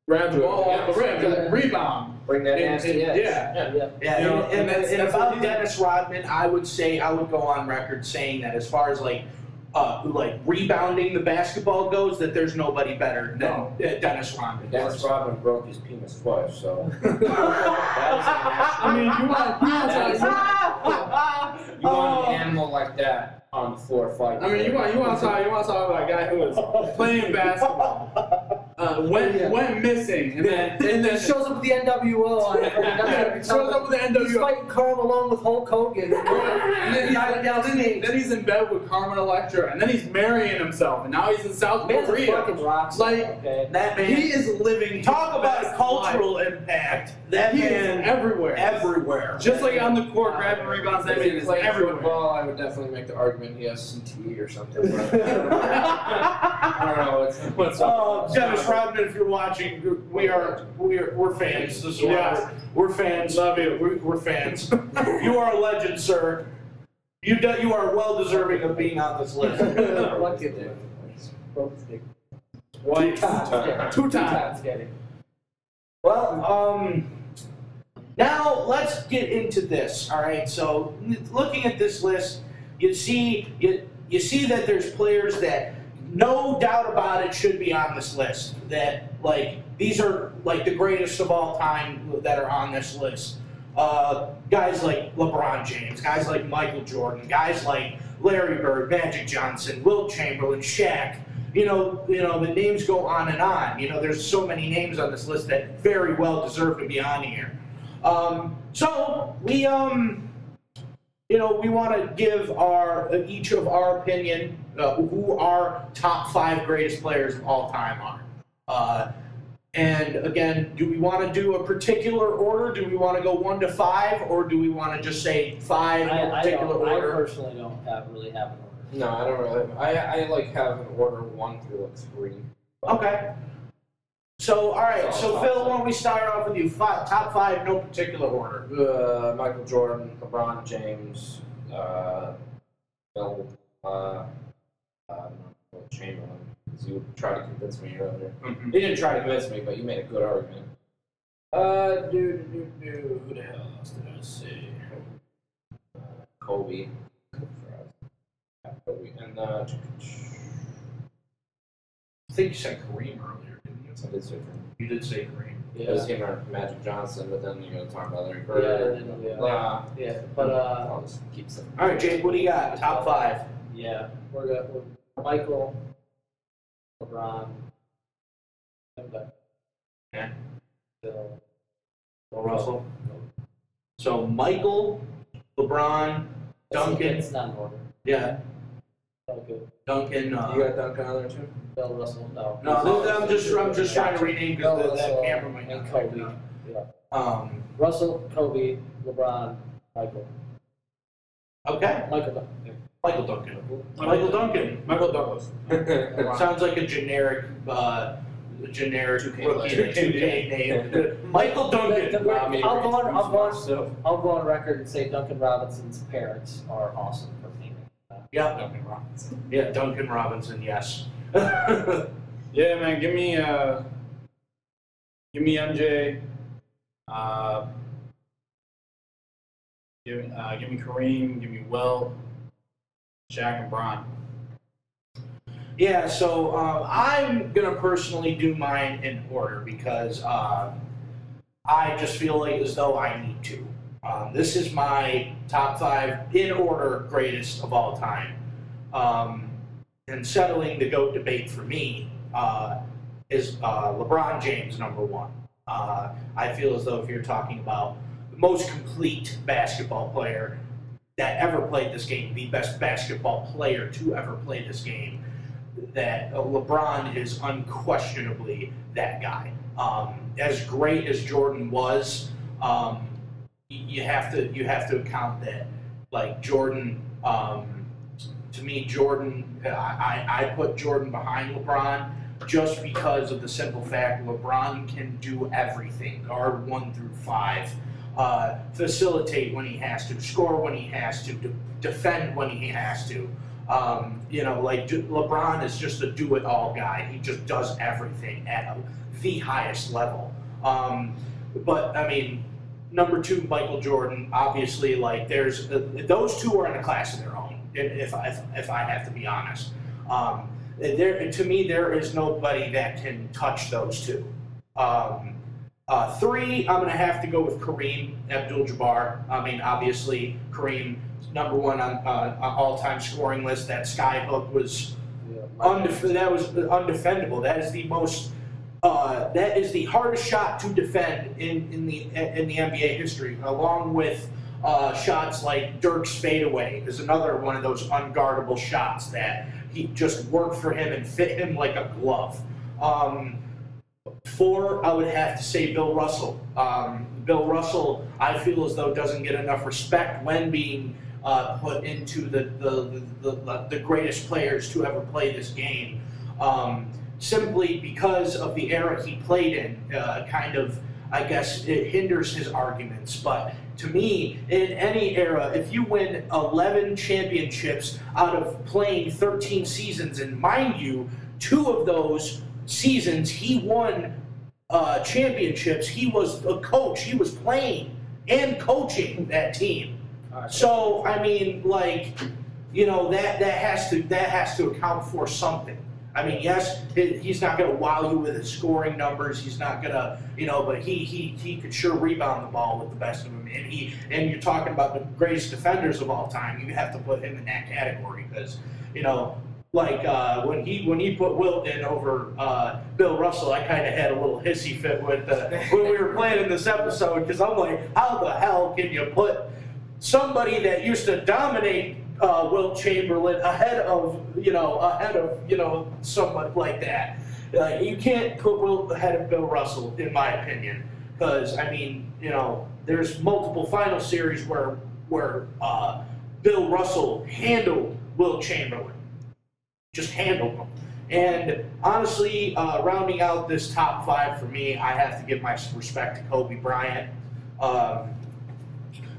grab the ball off the rim and rebound. Bring that And- nasty and- edge. yeah. Yeah. Yeah, You know, and, and, and that's- and that's what about he- Dennis Rodman, I would say I would go on record saying that as far as like uh, like rebounding the basketball goes, that there's nobody better than No. uh, Dennis Rodman. Dennis Rodman broke his penis twice, so. I mean, you want you want That is- to, You want Oh. an animal like that on the floor fighting. I mean, you want you want to talk you want to talk about a guy who was playing basketball, uh, went Yeah. went missing, and then and then shows up with the NWO on it. That's yeah, shows up with the NWO. He's fighting Karl along with Hulk Hogan. And then, he's, then, he- then he's in bed with Carmen Electra, and then he's marrying himself, and now he's in South Man's a Korea. fucking rock star, Like, okay. That man. He is living. talk about a cultural impact. That. He man is everywhere. everywhere. Just like on the court, grabbing rebounds, that man is played everywhere. football, I would definitely make the argument he has CTE or something. But I don't know what's what's Oh, Dennis Rodman, if you're watching, we are we are we're fans. This is why Yes. we're, we're fans. Love you. We're, we're fans. you are a legend, sir. You do, you are well deserving of being on this list. What kid did? Broke his times. Two times. kidding. Well, um, now let's get into this. All right. So, looking at this list, you see you you see that there's players that no doubt about it should be on this list. That like these are like the greatest of all time that are on this list. Uh, guys like LeBron James, guys like Michael Jordan, guys like Larry Bird, Magic Johnson, Wilt Chamberlain, Shaq. You know, you know the names go on and on. You know, there's so many names on this list that very well deserve to be on here. Um, so we um, you know, we want to give our each of our opinion uh, who our top five greatest players of all time are. Uh, and again, do we want to do a particular order? Do we want to go one to five, or do we want to just say five in I, a I, particular don't, I personally don't have really have an order. No, I don't really. I I like having order one through like three. Okay. So, all right. So, So, Phil, five. why don't we start off with you? Five, top five, no particular order. Uh, Michael Jordan, LeBron James, uh, Bill, uh, uh, Chamberlain. Because you tried to convince me earlier. Mm-hmm. You didn't try to convince me, but you made a good argument. Uh, dude, dude, dude. Who the hell else did I say? Uh, Kobe. Yeah, Kobe. And, uh, I think you said Kareem earlier, didn't you? I did say Kareem. You did say Kareem. Yeah. It was him or Magic Johnson, but then you gotta talk about Larry Yeah, Bird. and then, yeah. Blah. Yeah, but uh, I'll just keep some. All right, Jake. What do you got? Top five. Yeah, we're gonna we're Michael, LeBron, and uh, Yeah. Phil, Bill Russell. So Michael, LeBron, Duncan. It's not in order. Yeah, Duncan, Duncan. Uh, You got Duncan on there too? Bill Russell, no. no, this- I'm just I'm just trying to rename Bill because that Russell camera might and not. Kobe. Yeah. Um. Russell, Kobe, LeBron, Michael. Okay. Michael Duncan. Michael Duncan. Michael Duncan. Michael Douglas. Sounds like a generic, uh, generic 2K rookie player. 2K name. Michael Duncan. the- Allow me to I'll go on. I'll go on. So, I'll go on record and say Duncan Robinson's parents are awesome for naming. that. Yeah, Duncan Robinson. yeah, Duncan Robinson. Yes. Yeah, man. Give me uh, give me MJ. Uh, give uh, give me Kareem. Give me Will. Shaq and Bron. Yeah, so um, I'm gonna personally do mine in order because um, I just feel like as though I need to. Um, this is my top five in order greatest of all time. Um, and settling the goat debate for me uh, is uh, LeBron James number one. Uh, I feel as though if you're talking about the most complete basketball player that ever played this game, the best basketball player to ever play this game, that LeBron is unquestionably that guy. Um, as great as Jordan was, um, you have to you have to account that like Jordan. Um, to me, Jordan, I I put Jordan behind LeBron just because of the simple fact LeBron can do everything, guard one through five, uh, facilitate when he has to, score when he has to, de- defend when he has to. Um, you know, like LeBron is just a do-it-all guy. He just does everything at the highest level. Um, but I mean, number two, Michael Jordan. Obviously, like there's uh, those two are in a class of their own. If if I, if, if I have to be honest, um, there to me there is nobody that can touch those two. Um, uh, three, I'm gonna have to go with Kareem Abdul-Jabbar. I mean, obviously Kareem number one on uh, on all-time scoring list. That skyhook was undef- that was undefendable. That is the most. Uh, that is the hardest shot to defend in, in the in the NBA history, along with uh, shots like Dirk's fadeaway is another one of those unguardable shots that he just worked for him and fit him like a glove. Um, four, I would have to say Bill Russell. Um, Bill Russell, I feel as though doesn't get enough respect when being uh, put into the the, the, the the greatest players to ever play this game. Um, simply because of the era he played in, uh, kind of, I guess, it hinders his arguments. But to me, in any era, if you win 11 championships out of playing 13 seasons, and mind you, two of those seasons he won uh, championships, he was a coach, he was playing and coaching that team. So I mean, like, you know, that that has to that has to account for something. I mean, yes, he's not going to wow you with his scoring numbers. He's not going to, you know, but he he he could sure rebound the ball with the best of them. And he and you're talking about the greatest defenders of all time. You have to put him in that category because, you know, like uh, when he when he put Wilt in over uh, Bill Russell, I kind of had a little hissy fit with uh, when we were playing in this episode because I'm like, how the hell can you put somebody that used to dominate uh, Wilt Chamberlain ahead of you know ahead of you know somebody like that? Like you can't put Wilt ahead of Bill Russell, in my opinion, because I mean you know there's multiple final series where where uh, Bill Russell handled Wilt Chamberlain just handle them. And honestly, uh, rounding out this top five for me, I have to give my respect to Kobe Bryant. Um,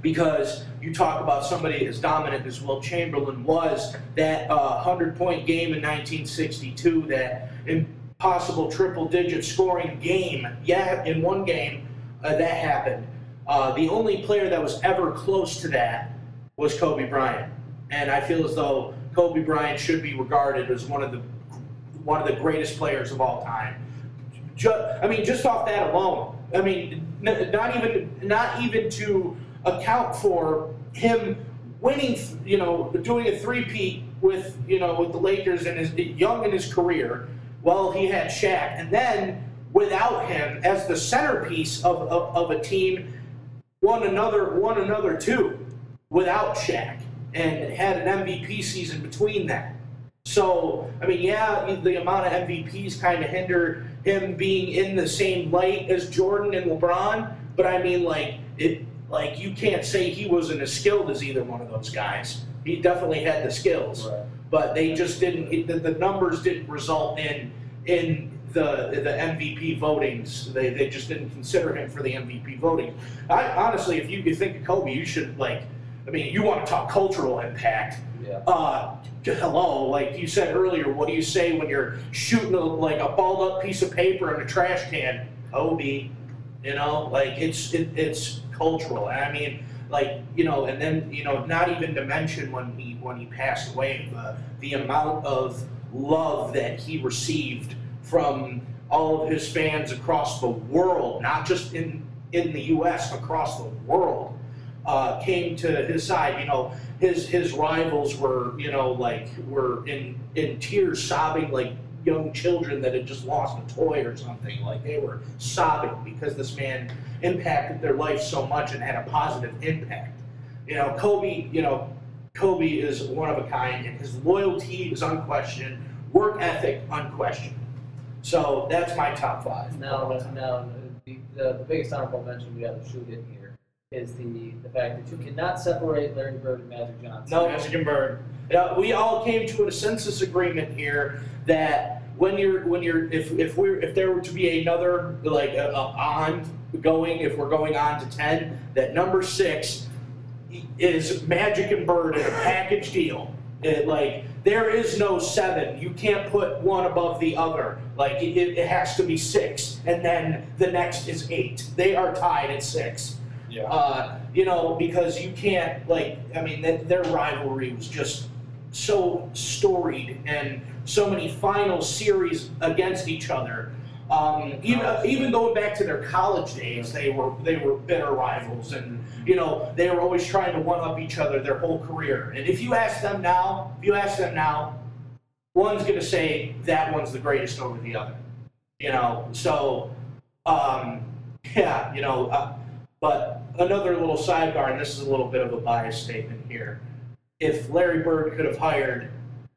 because you talk about somebody as dominant as Wilt Chamberlain was, that uh, 100 point game in 1962, that impossible triple digit scoring game, yeah, in one game, uh, that happened. Uh, the only player that was ever close to that was Kobe Bryant. And I feel as though Kobe Bryant should be regarded as one of the one of the greatest players of all time. Ju- I mean, just off that alone. I mean, not even not even to account for him winning, you know, doing a three-peat with you know with the Lakers and his young in his career. Well, he had Shaq, and then without him as the centerpiece of, of, of a team, won another won another two without Shaq and had an MVP season between that. So, I mean, yeah, the amount of MVPs kind of hinder him being in the same light as Jordan and LeBron, but I mean, like, it, like you can't say he wasn't as skilled as either one of those guys. He definitely had the skills, Right. but they just didn't. it- The, the numbers didn't result in in the the MVP votings. They, they just didn't consider him for the MVP voting. I honestly, if you, you think of Kobe, you should like. I mean, you want to talk cultural impact. Yeah. Uh, hello, like you said earlier, what do you say when you're shooting a, like a balled up piece of paper in a trash can? Kobe, you know, like it's it, it's cultural. I mean, like you know, and then you know, not even to mention when he when he passed away, the the amount of love that he received from all of his fans across the world, not just in in the U.S. across the world, uh, came to his side. You know, his his rivals were you know like were in in tears, sobbing like young children that had just lost a toy or something. Like they were sobbing because this man impacted their life so much and had a positive impact. You know, Kobe, you know, Kobe is one of a kind and his loyalty is unquestioned, work ethic unquestioned. So that's my top five. Now, now, the, the, the biggest honorable mention we have to shoot in here is the, the fact that you cannot separate Larry Bird and Magic Johnson. No. Magic and Bird. Uh, we all came to a consensus agreement here that when you're when you're if if we're if there were to be another like a, a on going if we're going on to ten that number six is Magic and Bird in a package deal. It, like there is no seven. You can't put one above the other. Like it, it has to be six, and then the next is eight. They are tied at six. Yeah. Uh, you know, because you can't like I mean that their rivalry was just so storied and so many final series against each other. Um, even even going back to their college days, they were they were bitter rivals, and you know they were always trying to one up each other their whole career. And if you ask them now, if you ask them now, one's going to say that one's the greatest over the other. You know, so um, yeah, you know. Uh, but another little sidebar, and this is a little bit of a biased statement here. If Larry Bird could have hired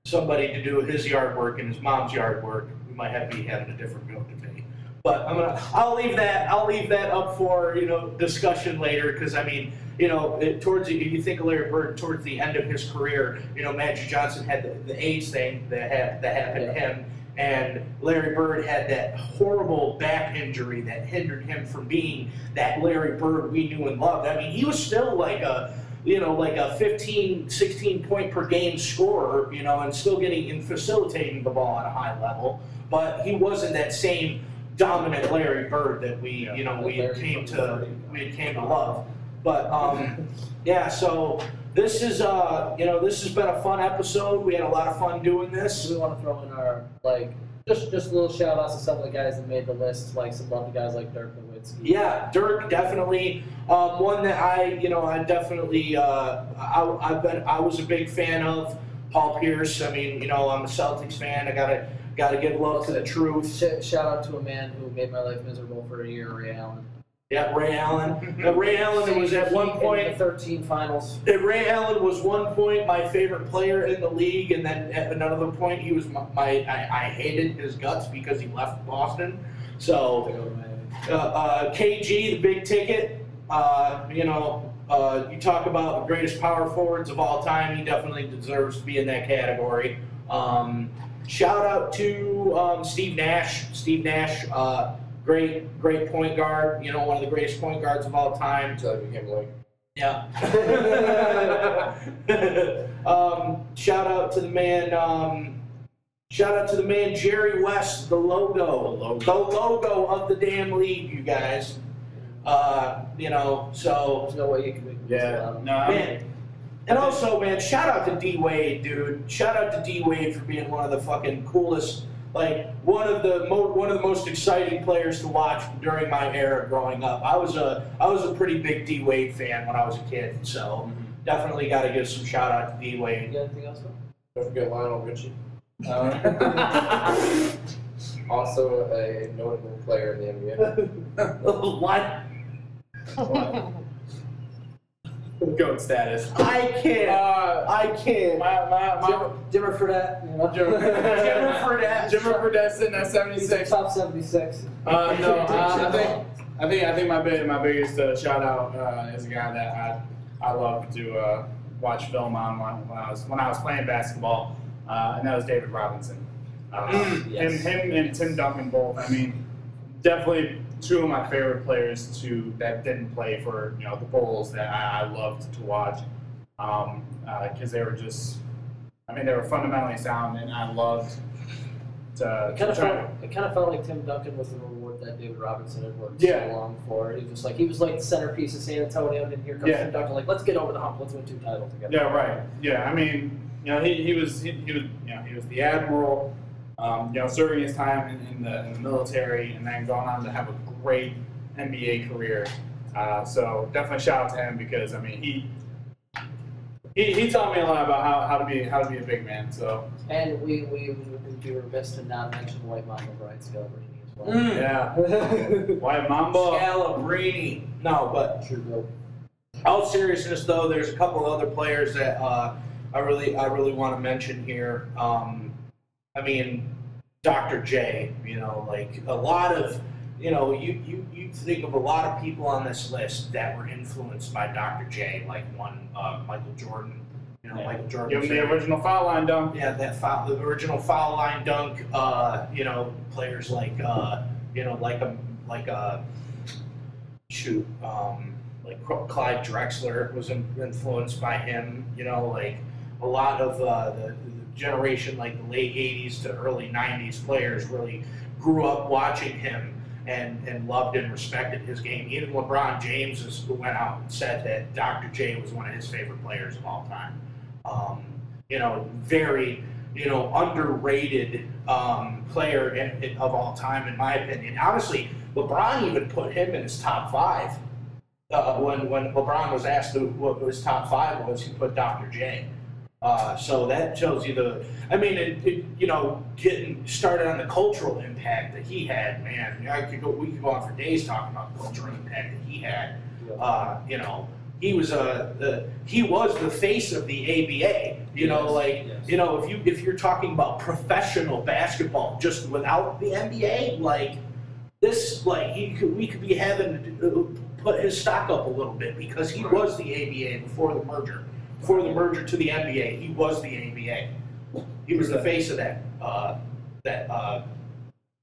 somebody to do his yard work and his mom's yard work, we might have be having a different goat debate. But I'm gonna, I'll leave that, I'll leave that up for you know discussion later, because I mean, you know, it, towards the, you think of Larry Bird towards the end of his career, you know, Magic Johnson had the, the AIDS thing that had, that happened to him, and Larry Bird had that horrible back injury that hindered him from being that Larry Bird we knew and loved. I mean, he was still like a, you know, like a 15, 16 point per game scorer, you know, and still getting and facilitating the ball at a high level. But he wasn't that same dominant Larry Bird that we, Yeah. you know, we Larry came to, we came to love. But um, yeah, so this is, uh, you know, this has been a fun episode. We had a lot of fun doing this. We want to throw in our, like, just, just a little shout outs to some of the guys that made the list, like some lovely guys like Dirk Nowitzki. Yeah, Dirk definitely um, one that I, you know, I definitely, uh, I, I've been, I was a big fan of Paul Pierce. I mean, you know, I'm a Celtics fan. I gotta, gotta give love to the truth. Sh- shout out to a man who made my life miserable for a year, Ray Allen. Yeah, Ray Allen. Uh, Ray Allen was at one In the 13 finals. Ray Allen was one point my favorite player in the league, and then at another point he was my, my I, I hated his guts because he left Boston. So uh, uh, KG, the big ticket. Uh, you know, uh, you talk about the greatest power forwards of all time. He definitely deserves to be in that category. Um, shout out to um, Steve Nash. Steve Nash, uh, great, great point guard. You know, one of the greatest point guards of all time. Until I became like, Yeah. um, shout out to the man. Um, shout out to the man Jerry West, the logo, The logo. the logo of the damn league, you guys. Uh, you know, so There's no way you can make this Yeah. No. Man. And also, man, shout out to D Wade, dude. Shout out to D Wade for being one of the fucking coolest, like one of the mo- one of the most exciting players to watch during my era growing up. I was a I was a pretty big D Wade fan when I was a kid, so definitely got to give some shout out to D You Wade. got anything else? Phil? don't forget Lionel Richie. Uh, Also a notable player in the NBA. what? Goat status. I can't. Uh, I can't. my, my, my, Jimmer, Jimmer Fredette. You know? Jimmer- Jimmer Fredette. Jimmer Fredette sitting at He's 76. top 76. Uh, no, uh, I think I think I think my big, my biggest uh, shout out uh, is a guy that I I love to uh, watch film on when, when I was when I was playing basketball, uh, and that was David Robinson. Uh, Mm, yes. him, him and Tim Duncan both. I mean, definitely two of my favorite players to that didn't play for you know the Bulls that I, I loved to watch because they were just. I mean, they were fundamentally sound, and I loved to, It kind of felt, it kind of felt like Tim Duncan was the reward that David Robinson had worked Yeah. so long for. He was like he was like the centerpiece of San Antonio, and here comes Yeah. Tim Duncan. Like, let's get over the hump. Let's win two titles together. Yeah, right. Yeah, I mean, you know, he, he was he, he was you know he was the admiral, um, you know, serving his time in, in the in the military, and then going on to have a great NBA career. Uh, so definitely shout out to him because I mean he he, he taught me a lot about how, how to be how to be a big man. So And we, we would be remiss to not mention White Mamba Brian Scalabrine as well. Mm. yeah, White Mamba. Scalabrine. No, but True Bill. all seriousness though, there's a couple other players that uh, I really I really want to mention here. Um, I mean, Dr. J. You know, like a lot of you know, you, you you think of a lot of people on this list that were influenced by Dr. J. Like one uh, Michael Jordan. You know, Yeah. Michael Jordan. Give him the original foul line dunk. Yeah, that foul, the original foul line dunk. Uh, you know, players like uh, you know, like a like a shoot, um, like Clyde Drexler was in, influenced by him. You know, like a lot of uh, the, the generation, like the late '80s to early '90s players, really grew up watching him. And, and loved and respected his game. Even LeBron James is, who went out and said that Dr. J was one of his favorite players of all time. Um, you know, very, you know, underrated um, player in, in- of all time, in my opinion. Honestly, LeBron even put him in his top five. Uh, when when LeBron was asked who, what his top five was, he put Dr. J. Uh, so that tells you the. I mean, it, it, you know, getting started on the cultural impact that he had. Man, I could go. We could go on for days talking about the cultural impact that he had uh, you know, he was a the, he was the face of the ABA. You know, Yes, like yes. you know, if you if you're talking about professional basketball just without the NBA, like this, like he could we could be having to put his stock up a little bit because he was the ABA before the merger. Before the merger to the NBA, he was the ABA. He was the face of that uh, that uh,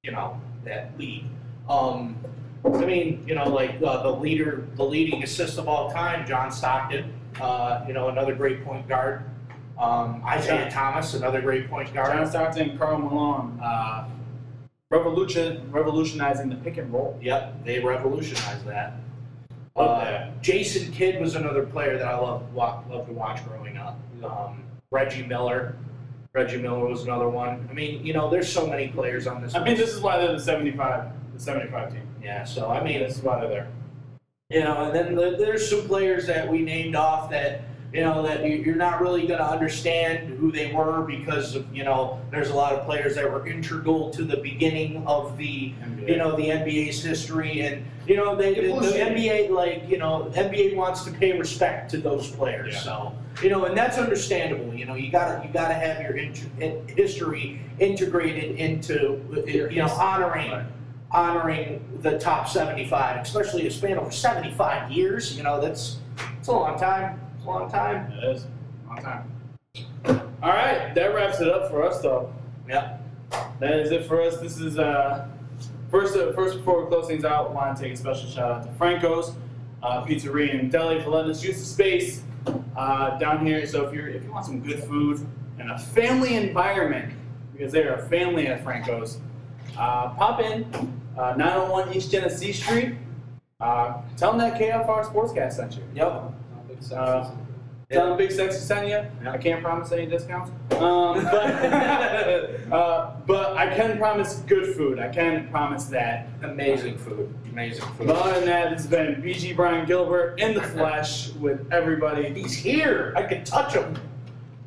you know that league. Um, I mean, you know, like uh, the leader, the leading assist of all time, John Stockton. Uh, you know, another great point guard. Um, Isiah Thomas, another great point guard. John. Stockton, Karl Malone, uh, revolution revolutionizing the pick and roll. Yep, they revolutionized that. Love Uh, that. Jason Kidd was another player that I loved loved to watch growing up. Um, Reggie Miller. Reggie Miller was another one. I mean, you know, there's so many players on this. I mean, list. this is why they're the seventy-five, the seventy-five team. yeah. So I mean, this is why they're there. You know, and then there- there's some players that we named off that, you know, that you- you're not really going to understand who they were because of, you know, there's a lot of players that were integral to the beginning of the, you know, the NBA's history. And, you know, they, the, the NBA, like, you know, NBA wants to pay respect to those players. Yeah. So, you know, and that's understandable. You know, you gotta, you gotta have your int- in- history integrated into, Your you know, history. honoring Right. honoring the top 75, especially a span over 75 years. You know, that's it's a long time. It's a long time. It is. Long time. All right, that wraps it up for us, though. Yeah. That is it for us. This is uh, first. Uh, first, before we close things out, I want to take a special shout out to Franco's uh, Pizzeria and Deli for letting us use the space uh, down here. So if you're if you want some good food and a family environment, because they are a family at Franco's, uh, pop in uh, 901 East Genesee Street. Uh, tell them that KFR Sportscast sent you. Yep. Uh, Tell them Big Sexy sent you. Yeah. I can't promise any discounts. Um, but, uh, but I can promise good food. I can promise that. Amazing food. Amazing food. But other than that, has been BG Brian Gilbert in the flesh with everybody. He's here. I can touch him.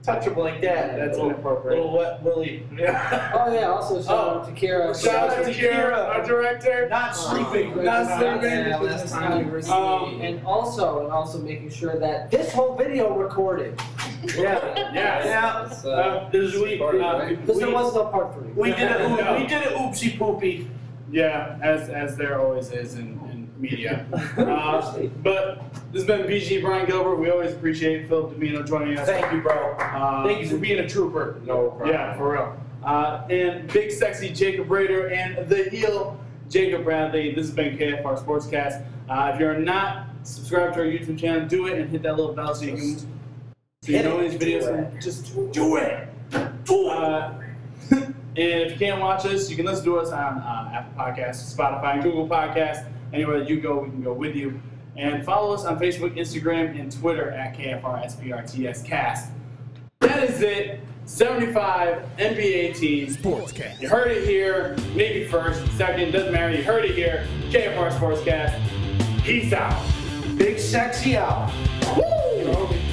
Touch him like that. That's little, inappropriate. little wet Willie. Yeah. Oh yeah, also shout out to Kira. Shout out to Kira, our director. Not sleeping. Not sleeping. Yeah, last time University. Um, and also, and also making sure that this whole video recorded. Yeah, yeah. Yeah. It's, uh, Uh, This is we. Recorded, uh, right? Because there we- was no part three. We did it. We did it. Oopsie poopy. Yeah, as as there always is in, in media. Uh, but this has been BG Brian Gilbert. We always appreciate Philip Domino joining us. Thank you, bro. Uh, Thank you for being a trooper. No problem. Yeah, for real. Uh, and big sexy Jacob Rader and the heel Jacob Bradley. This has been KFR Sportscast. Uh, if you're not subscribed to our YouTube channel, do it and hit that little bell so you can so you know these videos. Just Do it. Do it. uh, and if you can't watch us, you can listen to us on uh, Apple Podcasts, Spotify, and Google Podcasts. Anywhere that you go, we can go with you. And follow us on Facebook, Instagram, and Twitter at KFRSPRTScast. That is it. 75 NBA teams. Sportscast. You heard it here, maybe first, second, doesn't matter. You heard it here. KFR Sportscast. Peace out. Big sexy out. Woo!